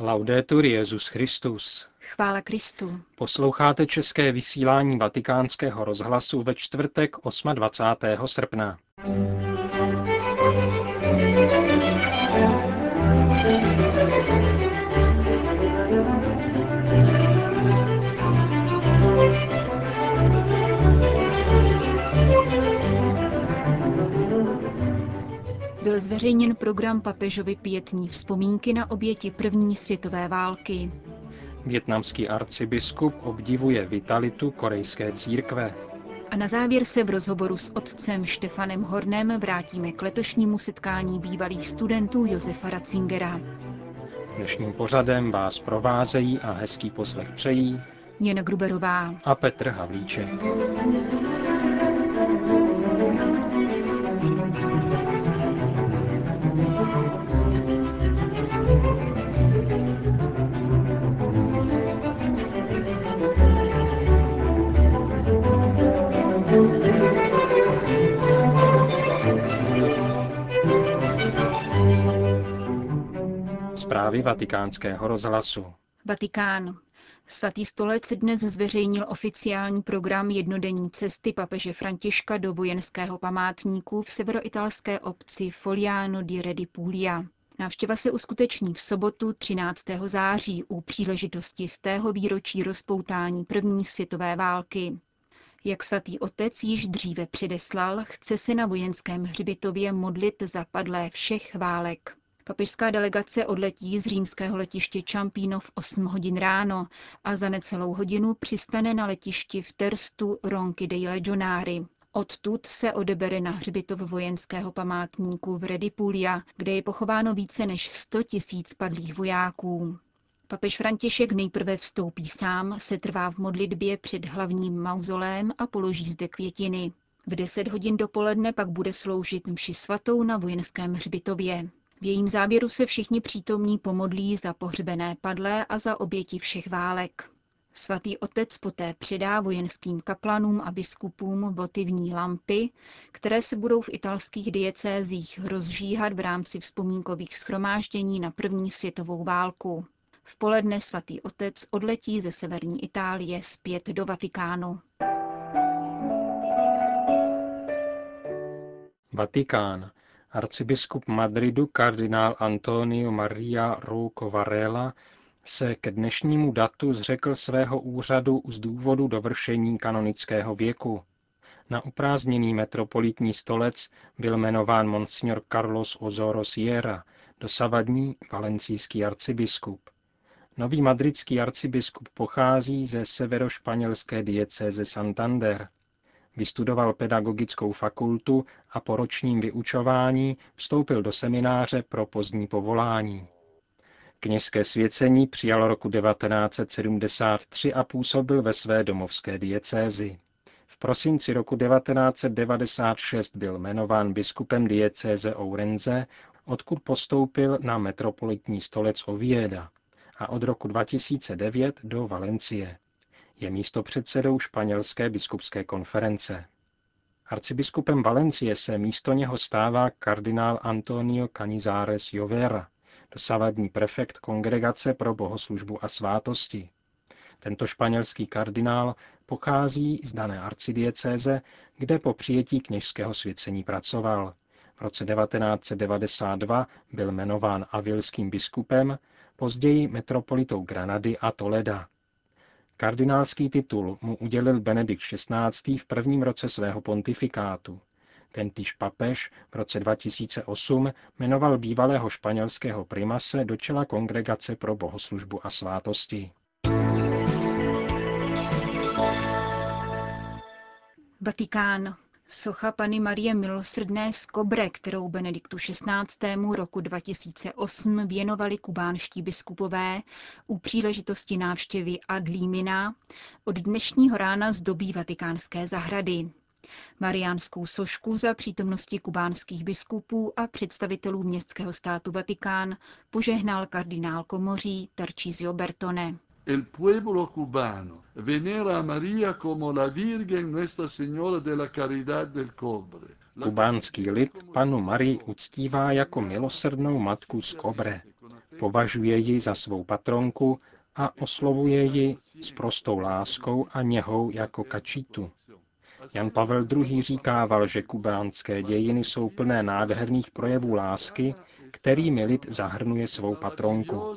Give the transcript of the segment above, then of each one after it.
Laudetur Jezus Christus. Chvála Kristu. Posloucháte české vysílání Vatikánského rozhlasu ve čtvrtek 28. srpna. Byl zveřejněn program papežovy pětní vzpomínky na oběti první světové války. Větnamský arcibiskup obdivuje vitalitu korejské církve. A na závěr se v rozhovoru s otcem Štefanem Hornem vrátíme k letošnímu setkání bývalých studentů Josefa Ratzingera. Dnešním pořadem vás provázejí a hezký poslech přejí Jen Gruberová a Petr Havlíček. Zprávy vatikánského rozhlasu. Vatikán. Svatý stolec dnes zveřejnil oficiální program jednodenní cesty papeže Františka do vojenského památníku v severoitalské obci Foliano di Redi Puglia. Návštěva se uskuteční v sobotu 13. září u příležitosti z tého výročí rozpoutání první světové války. Jak svatý otec již dříve předeslal, chce se na vojenském hřbitově modlit za padlé všech válek. Papežská delegace odletí z římského letiště Čampíno v 8 hodin ráno a za necelou hodinu přistane na letišti v Terstu Ronky dei Legionari. Odtud se odebere na hřbitov vojenského památníku v Redipulia, kde je pochováno více než 100 tisíc padlých vojáků. Papež František nejprve vstoupí sám, se trvá v modlitbě před hlavním mauzolém a položí zde květiny. V 10 hodin dopoledne pak bude sloužit mši svatou na vojenském hřbitově. V jejím záběru se všichni přítomní pomodlí za pohřbené padlé a za oběti všech válek. Svatý otec poté předá vojenským kaplanům a biskupům votivní lampy, které se budou v italských diecézích rozžíhat v rámci vzpomínkových schromáždění na první světovou válku. V poledne svatý otec odletí ze severní Itálie zpět do Vatikánu. Vatikán. Arcibiskup Madridu kardinál Antonio Maria Rouco Varela se ke dnešnímu datu zřekl svého úřadu z důvodu dovršení kanonického věku. Na uprázdněný metropolitní stolec byl jmenován monsignor Carlos Ozoro Sierra, dosavadní valencijský arcibiskup. Nový madridský arcibiskup pochází ze severošpanělské diecéze Santander. Vystudoval pedagogickou fakultu a po ročním vyučování vstoupil do semináře pro pozdní povolání. Kněžské svěcení přijal roku 1973 a působil ve své domovské diecézi. V prosinci roku 1996 byl jmenován biskupem diecéze Ourenze, odkud postoupil na metropolitní stolec Ovieda a od roku 2009 do Valencie. Je místo předsedou španělské biskupské konference. Arcibiskupem Valencie se místo něho stává kardinál Antonio Canizares Jovera, dosavadní prefekt Kongregace pro bohoslužbu a svátosti. Tento španělský kardinál pochází z dané arcidiecéze, kde po přijetí kněžského svěcení pracoval. V roce 1992 byl jmenován avilským biskupem, později metropolitou Granady a Toleda. Kardinálský titul mu udělil Benedikt XVI. v prvním roce svého pontifikátu. Tentýž papež v roce 2008 jmenoval bývalého španělského primase do čela Kongregace pro bohoslužbu a svátosti. Vatikán. Socha Pany Marie Milosrdné z Kobre, kterou Benediktu XVI. roku 2008 věnovali kubánští biskupové u příležitosti návštěvy Adlímina, od dnešního rána zdobí vatikánské zahrady. Mariánskou sošku za přítomnosti kubánských biskupů a představitelů městského státu Vatikán požehnal kardinál komoří Tarcísio Bertone. El pueblo cubano venera a María como la Virgen Nuestra Señora de la Caridad del Cobre. Kubánský lid panu Marii uctívá jako milosrdnou matku z Kobre. považuje ji za svou patronku a oslovuje ji s prostou láskou a něhou jako kačítu. Jan Pavel II. říkával, že kubánské dějiny jsou plné nádherných projevů lásky, kterými lid zahrnuje svou patronku.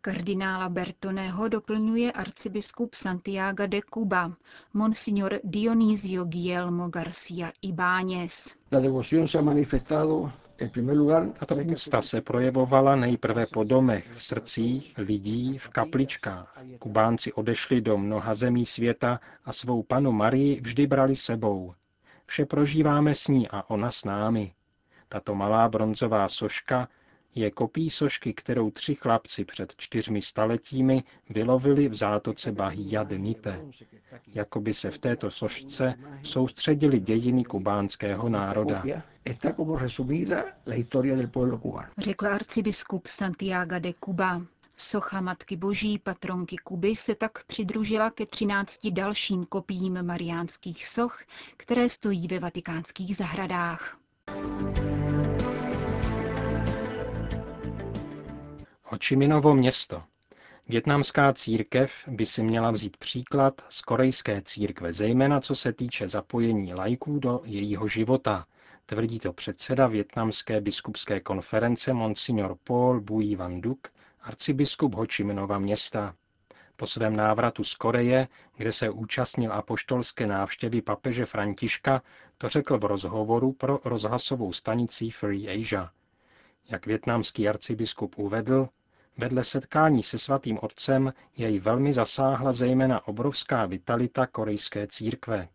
Kardinála Bertoneho doplňuje arcibiskup Santiago de Cuba, monsignor Dionisio Guillermo García Ibáñez. Tato úcta se projevovala nejprve po domech, v srdcích lidí, v kapličkách. Kubánci odešli do mnoha zemí světa a svou panu Marii vždy brali sebou. Vše prožíváme s ní a ona s námi. Tato malá bronzová soška je kopí sošky, kterou tři chlapci před čtyřmi staletími vylovili v zátoce Bahia de Nipe. Jakoby se v této sošce soustředili dějiny kubánského národa. Řekl arcibiskup Santiago de Cuba. Socha Matky Boží, patronky Kuby, se tak přidružila ke třinácti dalším kopiím mariánských soch, které stojí ve vatikánských zahradách. Hočiminovo město. Větnamská církev by si měla vzít příklad z korejské církve, zejména co se týče zapojení lajků do jejího života, tvrdí to předseda Větnamské biskupské konference Monsignor Paul Bui Van Duk, arcibiskup Hočiminova města. Po svém návratu z Koreje, kde se účastnil apoštolské návštěvy papeže Františka, to řekl v rozhovoru pro rozhlasovou stanici Free Asia. Jak větnamský arcibiskup uvedl, vedle setkání se svatým otcem jej velmi zasáhla zejména obrovská vitalita korejské církve.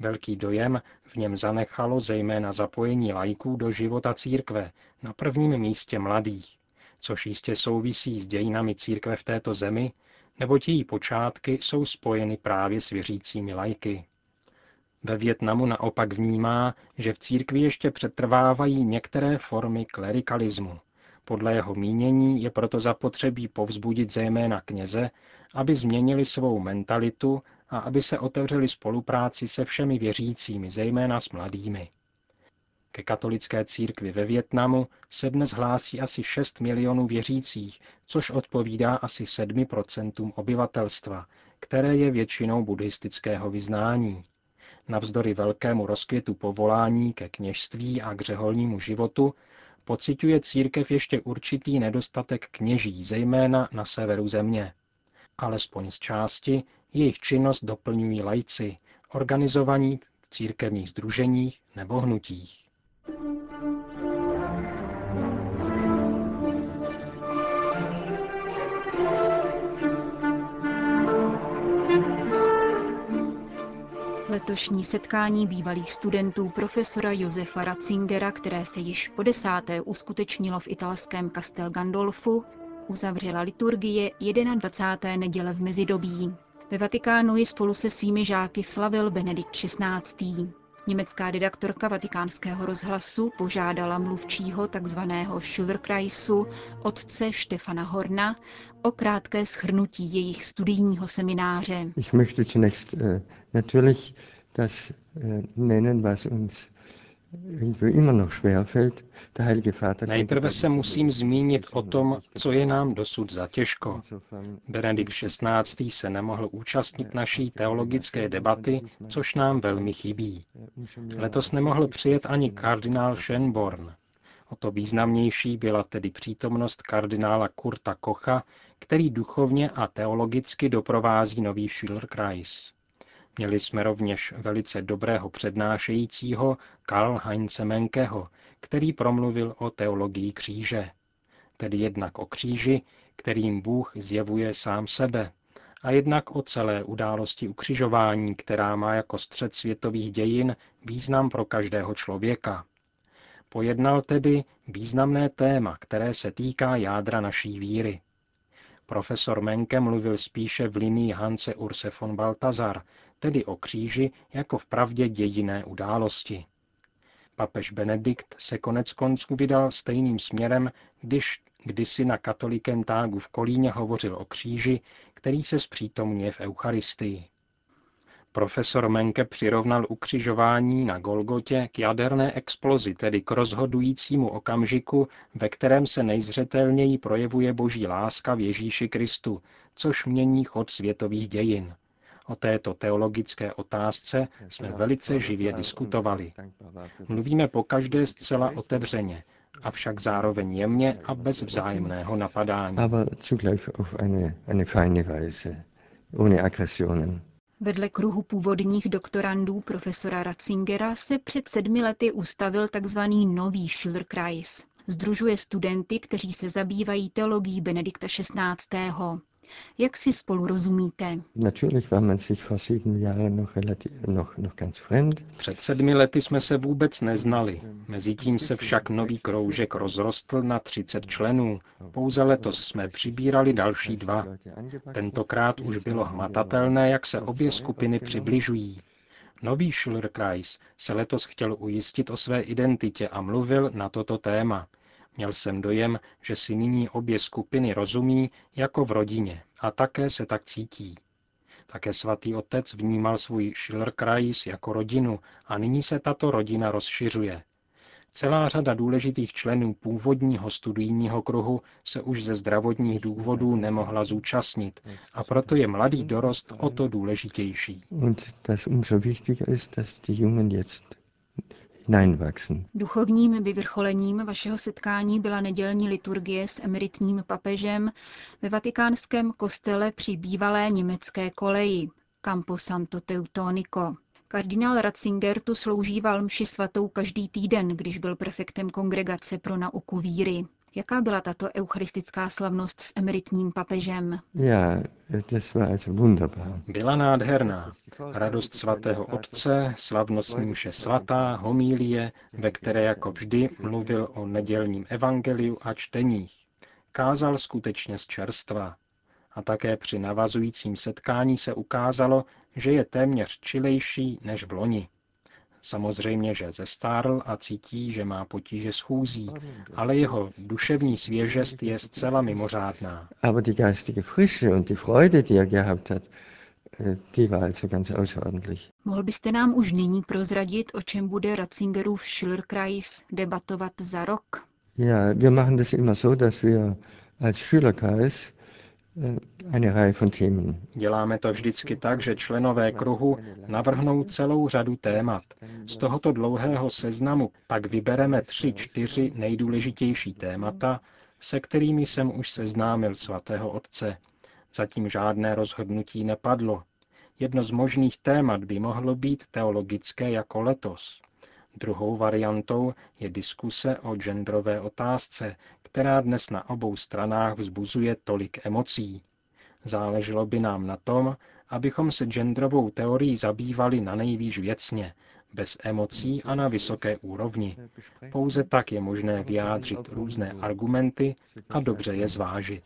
Velký dojem v něm zanechalo zejména zapojení lajků do života církve, na prvním místě mladých, což jistě souvisí s dějinami církve v této zemi, nebo její počátky jsou spojeny právě s věřícími lajky. Ve Větnamu naopak vnímá, že v církvi ještě přetrvávají některé formy klerikalismu. Podle jeho mínění je proto zapotřebí povzbudit zejména kněze, aby změnili svou mentalitu a aby se otevřeli spolupráci se všemi věřícími, zejména s mladými. Ke katolické církvi ve Větnamu se dnes hlásí asi 6 milionů věřících, což odpovídá asi 7% obyvatelstva, které je většinou buddhistického vyznání. Navzdory velkému rozkvětu povolání ke kněžství a k řeholnímu životu pociťuje církev ještě určitý nedostatek kněží, zejména na severu země. Alespoň z části jejich činnost doplňují lajci, organizovaní v církevních združeních nebo hnutích. Letošní setkání bývalých studentů profesora Josefa Ratzingera, které se již po desáté uskutečnilo v italském Castel Gandolfu, uzavřela liturgie 21. neděle v mezidobí. Ve Vatikánu ji spolu se svými žáky slavil Benedikt XVI. Německá redaktorka vatikánského rozhlasu požádala mluvčího tzv. Schulterkreisu otce Štefana Horna o krátké schrnutí jejich studijního semináře. Ich möchte zunächst uh, natürlich das uh, nennen, was uns Nejprve se musím zmínit o tom, co je nám dosud za těžko. Benedikt XVI. se nemohl účastnit naší teologické debaty, což nám velmi chybí. Letos nemohl přijet ani kardinál Schönborn. O to významnější byla tedy přítomnost kardinála Kurta Kocha, který duchovně a teologicky doprovází nový Schillerkreis. Měli jsme rovněž velice dobrého přednášejícího Karl Heinze Menkeho, který promluvil o teologii kříže, tedy jednak o kříži, kterým Bůh zjevuje sám sebe, a jednak o celé události ukřižování, která má jako střed světových dějin význam pro každého člověka. Pojednal tedy významné téma, které se týká jádra naší víry. Profesor Menke mluvil spíše v linii Hanse Urse von Baltazar, tedy o kříži jako v pravdě dějiné události. Papež Benedikt se konec konců vydal stejným směrem, když kdysi na katolikentágu tágu v Kolíně hovořil o kříži, který se zpřítomňuje v Eucharistii. Profesor Menke přirovnal ukřižování na Golgotě k jaderné explozi, tedy k rozhodujícímu okamžiku, ve kterém se nejzřetelněji projevuje boží láska v Ježíši Kristu, což mění chod světových dějin. O této teologické otázce jsme velice živě diskutovali. Mluvíme po každé zcela otevřeně, avšak zároveň jemně a bez vzájemného napadání. Vedle kruhu původních doktorandů profesora Ratzingera se před sedmi lety ustavil tzv. nový Schillerkreis. Združuje studenty, kteří se zabývají teologií Benedikta XVI. Jak si spolu rozumíte? Před sedmi lety jsme se vůbec neznali. Mezitím se však nový kroužek rozrostl na 30 členů. Pouze letos jsme přibírali další dva. Tentokrát už bylo hmatatelné, jak se obě skupiny přibližují. Nový Schillerkreis se letos chtěl ujistit o své identitě a mluvil na toto téma – Měl jsem dojem, že si nyní obě skupiny rozumí jako v rodině a také se tak cítí. Také svatý otec vnímal svůj Schillerkreis jako rodinu a nyní se tato rodina rozšiřuje. Celá řada důležitých členů původního studijního kruhu se už ze zdravotních důvodů nemohla zúčastnit a proto je mladý dorost o to důležitější. Duchovním vyvrcholením vašeho setkání byla nedělní liturgie s emeritním papežem ve vatikánském kostele při bývalé německé koleji Campo Santo Teutonico. Kardinál Ratzinger tu sloužíval mši svatou každý týden, když byl prefektem kongregace pro nauku víry. Jaká byla tato eucharistická slavnost s emeritním papežem? Byla nádherná. Radost svatého otce, slavnostní mše svatá, homílie, ve které jako vždy mluvil o nedělním evangeliu a čteních. Kázal skutečně z čerstva. A také při navazujícím setkání se ukázalo, že je téměř čilejší než v loni. Samozřejmě, že zestárl a cítí, že má potíže s chůzí, ale jeho duševní svěžest je zcela mimořádná. Aber die geistige Frische und die Freude, die er gehabt hat, äh, die war also ganz außerordentlich. Mohl byste nám už nyní prozradit, o čem bude Ratzingerův Schillerkreis debatovat za rok? Ja, wir machen das immer so, dass wir als Schülerkreis Děláme to vždycky tak, že členové kruhu navrhnou celou řadu témat. Z tohoto dlouhého seznamu pak vybereme tři, čtyři nejdůležitější témata, se kterými jsem už seznámil svatého otce. Zatím žádné rozhodnutí nepadlo. Jedno z možných témat by mohlo být teologické jako letos. Druhou variantou je diskuse o genderové otázce, která dnes na obou stranách vzbuzuje tolik emocí. Záleželo by nám na tom, abychom se genderovou teorií zabývali na nejvýš věcně, bez emocí a na vysoké úrovni. Pouze tak je možné vyjádřit různé argumenty a dobře je zvážit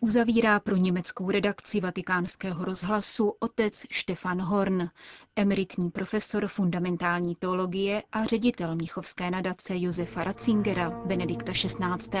Uzavírá pro německou redakci vatikánského rozhlasu otec Stefan Horn, emeritní profesor fundamentální teologie a ředitel Mnichovské nadace Josefa Ratzingera Benedikta XVI.